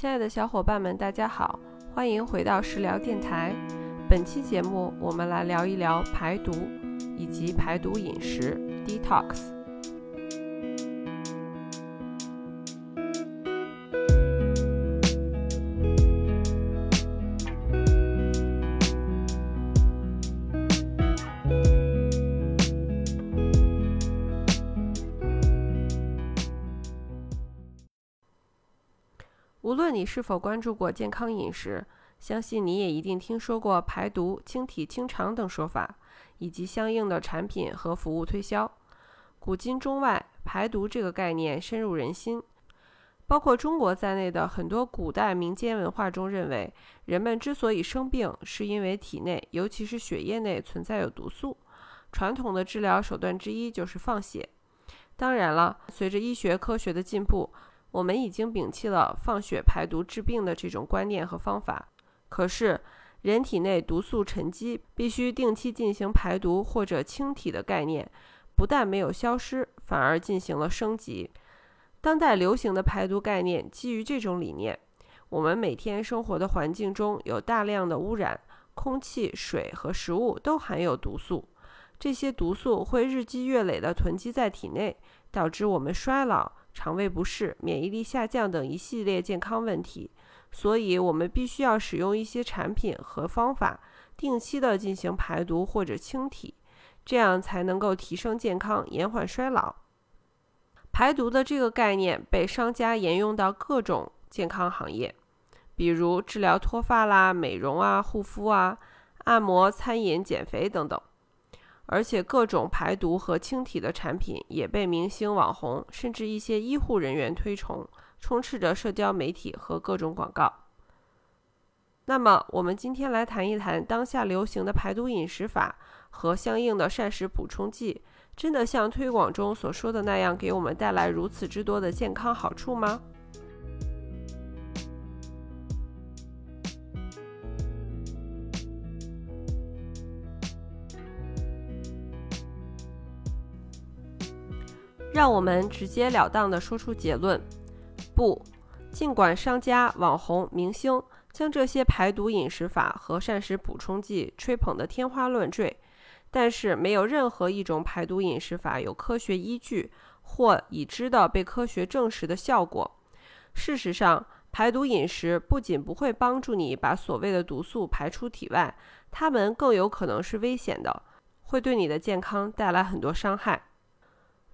亲爱的小伙伴们，大家好，欢迎回到食疗电台。本期节目，我们来聊一聊排毒以及排毒饮食 （detox）。你是否关注过健康饮食，相信你也一定听说过排毒、清体、清肠等说法，以及相应的产品和服务推销。古今中外，排毒这个概念深入人心。包括中国在内的很多古代民间文化中认为，人们之所以生病，是因为体内，尤其是血液内存在有毒素。传统的治疗手段之一就是放血。当然了，随着医学科学的进步，我们已经摒弃了放血排毒治病的这种观念和方法。可是，人体内毒素沉积，必须定期进行排毒或者清体的概念，不但没有消失，反而进行了升级。当代流行的排毒概念基于这种理念。我们每天生活的环境中有大量的污染，空气、水和食物都含有毒素。这些毒素会日积月累地囤积在体内，导致我们衰老、肠胃不适、免疫力下降等一系列健康问题。所以，我们必须要使用一些产品和方法，定期的进行排毒或者清体，这样才能够提升健康、延缓衰老。排毒的这个概念被商家沿用到各种健康行业，比如治疗脱发啦、美容啊、护肤啊、按摩、餐饮、减肥等等。而且，各种排毒和清体的产品也被明星、网红，甚至一些医护人员推崇。充斥着社交媒体和各种广告。那么，我们今天来谈一谈当下流行的排毒饮食法和相应的膳食补充剂，真的像推广中所说的那样，给我们带来如此之多的健康好处吗？让我们直截了当地说出结论。不，尽管商家、网红、明星将这些排毒饮食法和膳食补充剂吹捧得天花乱坠，但是没有任何一种排毒饮食法有科学依据或已知的被科学证实的效果。事实上，排毒饮食不仅不会帮助你把所谓的毒素排出体外，它们更有可能是危险的，会对你的健康带来很多伤害。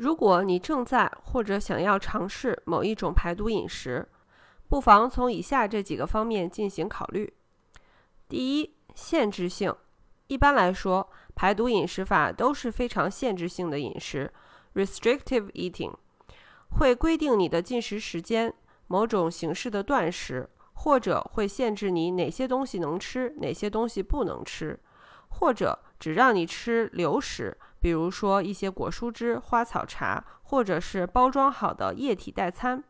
如果你正在或者想要尝试某一种排毒饮食，不妨从以下这几个方面进行考虑。第一，限制性。一般来说，排毒饮食法都是非常限制性的饮食 （restrictive eating），会规定你的进食时间、某种形式的断食，或者会限制你哪些东西能吃，哪些东西不能吃，或者只让你吃流食。比如说一些果蔬汁、花草茶，或者是包装好的液体代餐；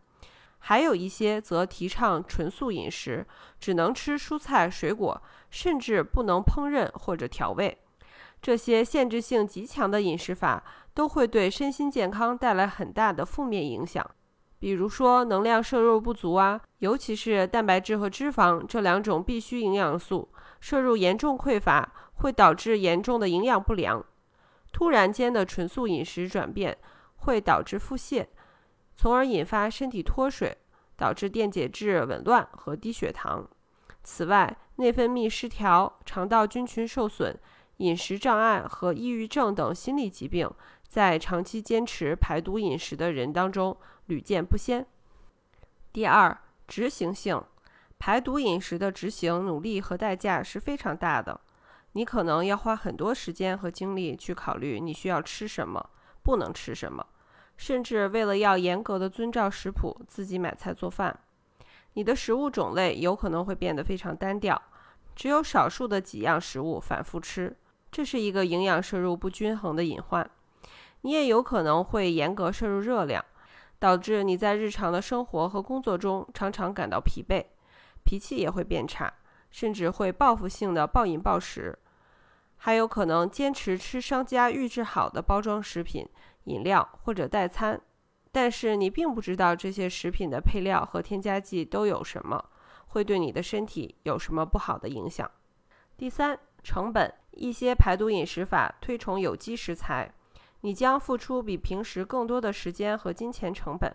还有一些则提倡纯素饮食，只能吃蔬菜水果，甚至不能烹饪或者调味。这些限制性极强的饮食法都会对身心健康带来很大的负面影响，比如说能量摄入不足啊，尤其是蛋白质和脂肪这两种必需营养素摄入严重匮乏，会导致严重的营养不良。突然间的纯素饮食转变会导致腹泻，从而引发身体脱水，导致电解质紊乱和低血糖。此外，内分泌失调、肠道菌群受损、饮食障碍和抑郁症等心理疾病，在长期坚持排毒饮食的人当中屡见不鲜。第二，执行性，排毒饮食的执行努力和代价是非常大的。你可能要花很多时间和精力去考虑你需要吃什么，不能吃什么，甚至为了要严格的遵照食谱，自己买菜做饭。你的食物种类有可能会变得非常单调，只有少数的几样食物反复吃，这是一个营养摄入不均衡的隐患。你也有可能会严格摄入热量，导致你在日常的生活和工作中常常感到疲惫，脾气也会变差。甚至会报复性的暴饮暴食，还有可能坚持吃商家预制好的包装食品、饮料或者代餐，但是你并不知道这些食品的配料和添加剂都有什么，会对你的身体有什么不好的影响。第三，成本，一些排毒饮食法推崇有机食材，你将付出比平时更多的时间和金钱成本。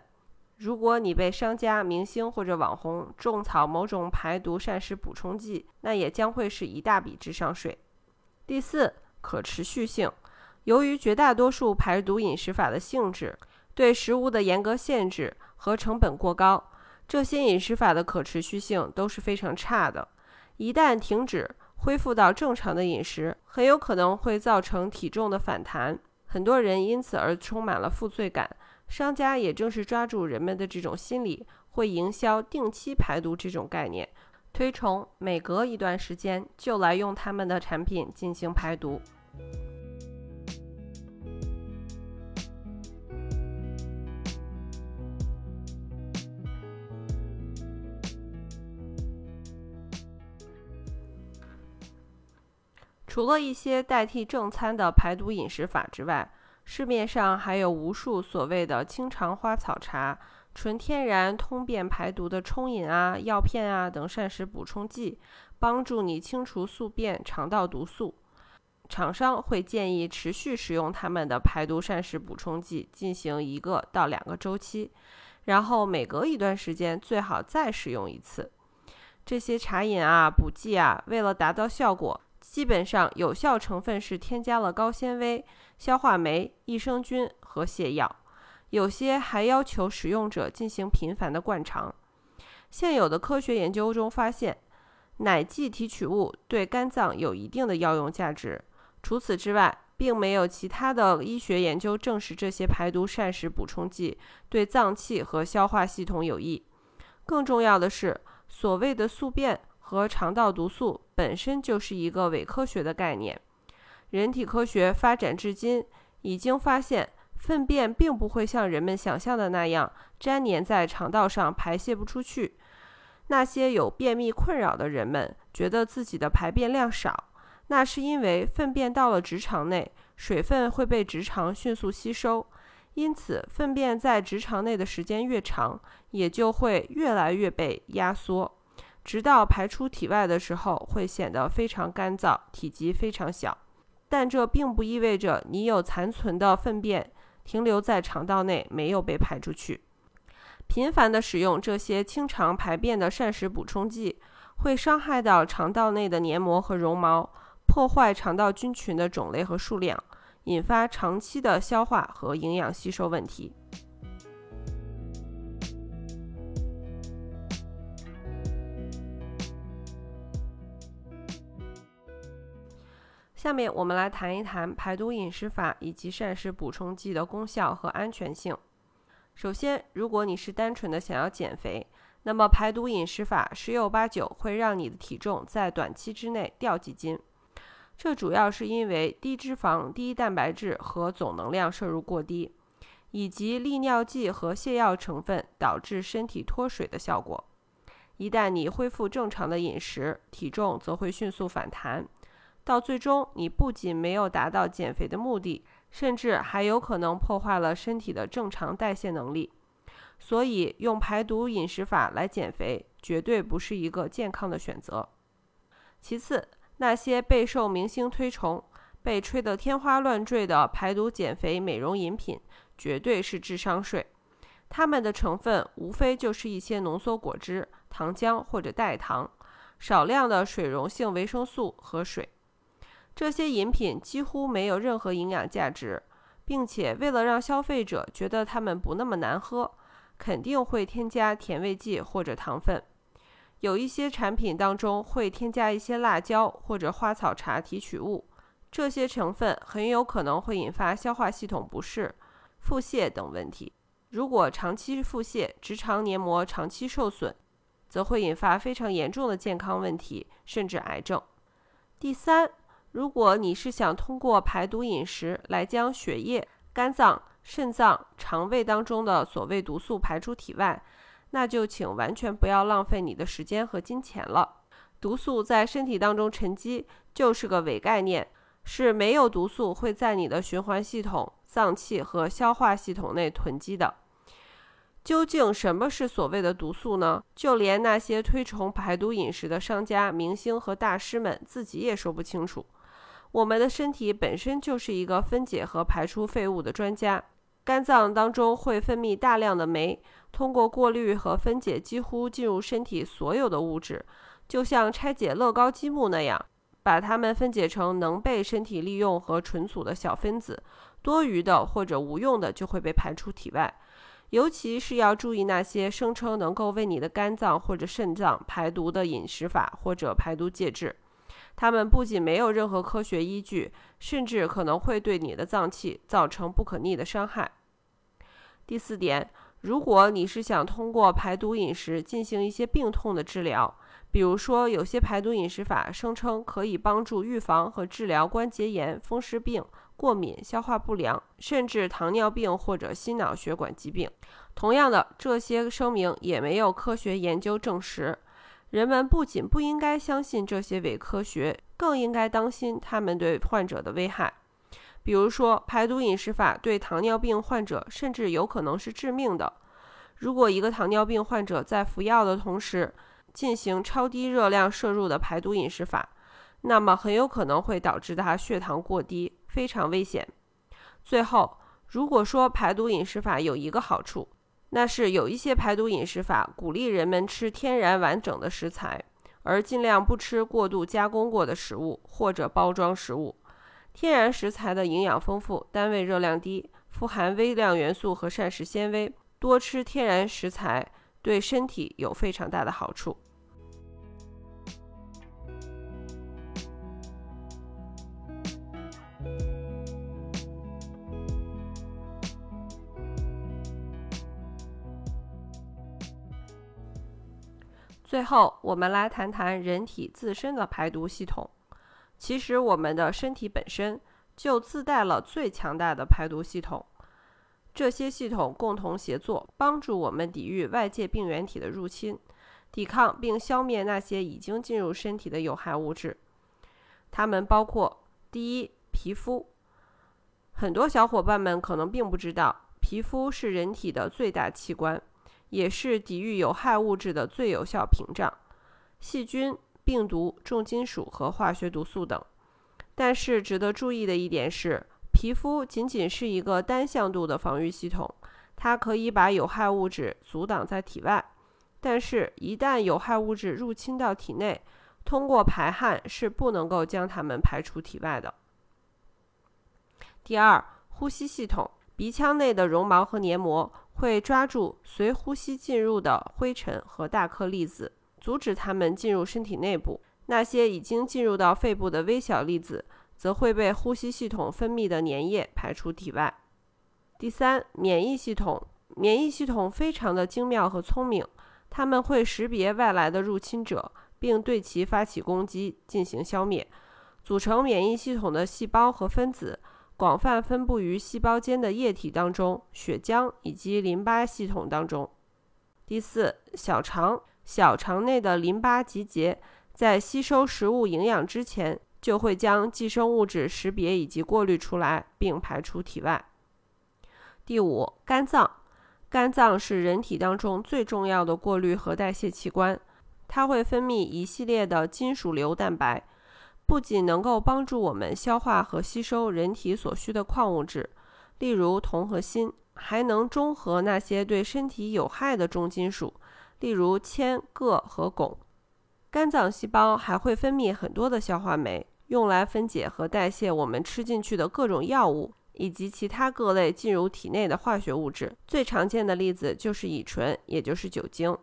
如果你被商家、明星或者网红种草某种排毒膳食补充剂，那也将会是一大笔智商税。第四，可持续性。由于绝大多数排毒饮食法的性质、对食物的严格限制和成本过高，这些饮食法的可持续性都是非常差的。一旦停止，恢复到正常的饮食，很有可能会造成体重的反弹，很多人因此而充满了负罪感。商家也正是抓住人们的这种心理，会营销定期排毒这种概念，推崇每隔一段时间就来用他们的产品进行排毒。除了一些代替正餐的排毒饮食法之外，市面上还有无数所谓的清肠花草茶、纯天然通便排毒的冲饮啊、药片啊等膳食补充剂，帮助你清除宿便、肠道毒素。厂商会建议持续使用他们的排毒膳食补充剂进行一个到两个周期，然后每隔一段时间最好再使用一次。这些茶饮啊、补剂啊，为了达到效果。基本上有效成分是添加了高纤维、消化酶、益生菌和泻药，有些还要求使用者进行频繁的灌肠。现有的科学研究中发现，奶蓟提取物对肝脏有一定的药用价值。除此之外，并没有其他的医学研究证实这些排毒膳食补充剂对脏器和消化系统有益。更重要的是，所谓的宿便。和肠道毒素本身就是一个伪科学的概念。人体科学发展至今，已经发现粪便并不会像人们想象的那样粘连在肠道上排泄不出去。那些有便秘困扰的人们觉得自己的排便量少，那是因为粪便到了直肠内，水分会被直肠迅速吸收，因此粪便在直肠内的时间越长，也就会越来越被压缩。直到排出体外的时候，会显得非常干燥，体积非常小。但这并不意味着你有残存的粪便停留在肠道内，没有被排出去。频繁的使用这些清肠排便的膳食补充剂，会伤害到肠道内的黏膜和绒毛，破坏肠道菌群的种类和数量，引发长期的消化和营养吸收问题。下面我们来谈一谈排毒饮食法以及膳食补充剂的功效和安全性。首先，如果你是单纯的想要减肥，那么排毒饮食法十有八九会让你的体重在短期之内掉几斤。这主要是因为低脂肪、低蛋白质和总能量摄入过低，以及利尿剂和泻药成分导致身体脱水的效果。一旦你恢复正常的饮食，体重则会迅速反弹。到最终，你不仅没有达到减肥的目的，甚至还有可能破坏了身体的正常代谢能力。所以，用排毒饮食法来减肥绝对不是一个健康的选择。其次，那些备受明星推崇、被吹得天花乱坠的排毒减肥美容饮品，绝对是智商税。它们的成分无非就是一些浓缩果汁、糖浆或者代糖，少量的水溶性维生素和水。这些饮品几乎没有任何营养价值，并且为了让消费者觉得它们不那么难喝，肯定会添加甜味剂或者糖分。有一些产品当中会添加一些辣椒或者花草茶提取物，这些成分很有可能会引发消化系统不适、腹泻等问题。如果长期腹泻、直肠黏膜长期受损，则会引发非常严重的健康问题，甚至癌症。第三。如果你是想通过排毒饮食来将血液、肝脏、肾脏、肠胃当中的所谓毒素排出体外，那就请完全不要浪费你的时间和金钱了。毒素在身体当中沉积就是个伪概念，是没有毒素会在你的循环系统、脏器和消化系统内囤积的。究竟什么是所谓的毒素呢？就连那些推崇排毒饮食的商家、明星和大师们自己也说不清楚。我们的身体本身就是一个分解和排出废物的专家，肝脏当中会分泌大量的酶，通过过滤和分解，几乎进入身体所有的物质，就像拆解乐高积木那样，把它们分解成能被身体利用和存储的小分子，多余的或者无用的就会被排出体外。尤其是要注意那些声称能够为你的肝脏或者肾脏排毒的饮食法或者排毒介质，它们不仅没有任何科学依据，甚至可能会对你的脏器造成不可逆的伤害。第四点，如果你是想通过排毒饮食进行一些病痛的治疗，比如说有些排毒饮食法声称可以帮助预防和治疗关节炎、风湿病。过敏、消化不良，甚至糖尿病或者心脑血管疾病。同样的，这些声明也没有科学研究证实。人们不仅不应该相信这些伪科学，更应该当心他们对患者的危害。比如说，排毒饮食法对糖尿病患者甚至有可能是致命的。如果一个糖尿病患者在服药的同时进行超低热量摄入的排毒饮食法，那么很有可能会导致他血糖过低。非常危险。最后，如果说排毒饮食法有一个好处，那是有一些排毒饮食法鼓励人们吃天然完整的食材，而尽量不吃过度加工过的食物或者包装食物。天然食材的营养丰富，单位热量低，富含微量元素和膳食纤维。多吃天然食材对身体有非常大的好处。最后，我们来谈谈人体自身的排毒系统。其实，我们的身体本身就自带了最强大的排毒系统。这些系统共同协作，帮助我们抵御外界病原体的入侵，抵抗并消灭那些已经进入身体的有害物质。它们包括：第一，皮肤。很多小伙伴们可能并不知道，皮肤是人体的最大器官。也是抵御有害物质的最有效屏障，细菌、病毒、重金属和化学毒素等。但是值得注意的一点是，皮肤仅仅是一个单向度的防御系统，它可以把有害物质阻挡在体外。但是，一旦有害物质入侵到体内，通过排汗是不能够将它们排出体外的。第二，呼吸系统，鼻腔内的绒毛和黏膜。会抓住随呼吸进入的灰尘和大颗粒子，阻止它们进入身体内部。那些已经进入到肺部的微小粒子，则会被呼吸系统分泌的粘液排出体外。第三，免疫系统。免疫系统非常的精妙和聪明，他们会识别外来的入侵者，并对其发起攻击，进行消灭。组成免疫系统的细胞和分子。广泛分布于细胞间的液体当中、血浆以及淋巴系统当中。第四，小肠，小肠内的淋巴集结，在吸收食物营养之前，就会将寄生物质识别以及过滤出来，并排出体外。第五，肝脏，肝脏是人体当中最重要的过滤和代谢器官，它会分泌一系列的金属硫蛋白。不仅能够帮助我们消化和吸收人体所需的矿物质，例如铜和锌，还能中和那些对身体有害的重金属，例如铅、铬和汞。肝脏细胞还会分泌很多的消化酶，用来分解和代谢我们吃进去的各种药物以及其他各类进入体内的化学物质。最常见的例子就是乙醇，也就是酒精。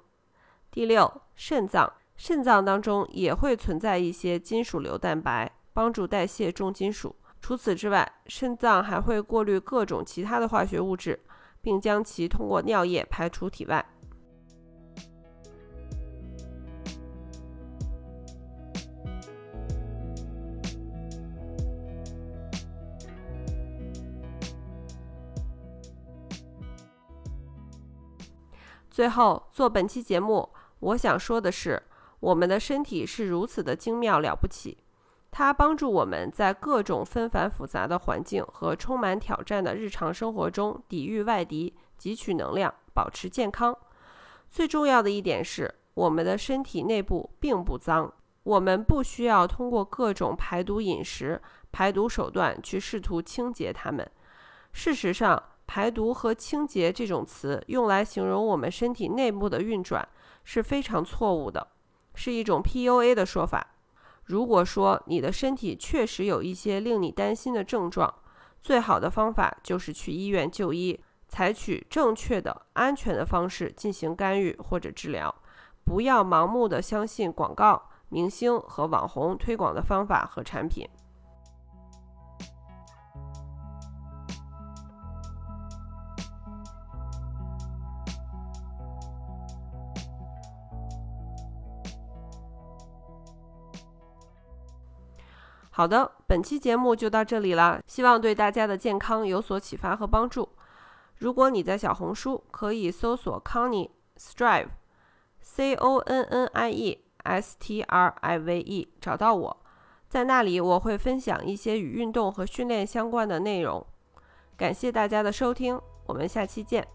第六，肾脏。肾脏当中也会存在一些金属硫蛋白，帮助代谢重金属。除此之外，肾脏还会过滤各种其他的化学物质，并将其通过尿液排出体外。最后，做本期节目，我想说的是。我们的身体是如此的精妙了不起，它帮助我们在各种纷繁复杂的环境和充满挑战的日常生活中抵御外敌、汲取能量、保持健康。最重要的一点是，我们的身体内部并不脏，我们不需要通过各种排毒饮食、排毒手段去试图清洁它们。事实上，排毒和清洁这种词用来形容我们身体内部的运转是非常错误的，是一种 PUA 的说法。如果说你的身体确实有一些令你担心的症状，最好的方法就是去医院就医，采取正确的、安全的方式进行干预或者治疗，不要盲目的相信广告、明星和网红推广的方法和产品。好的，本期节目就到这里了，希望对大家的健康有所启发和帮助。如果你在小红书，可以搜索 Connie Strive，C O N N I E S T R I V E，找到我，在那里我会分享一些与运动和训练相关的内容。感谢大家的收听，我们下期见。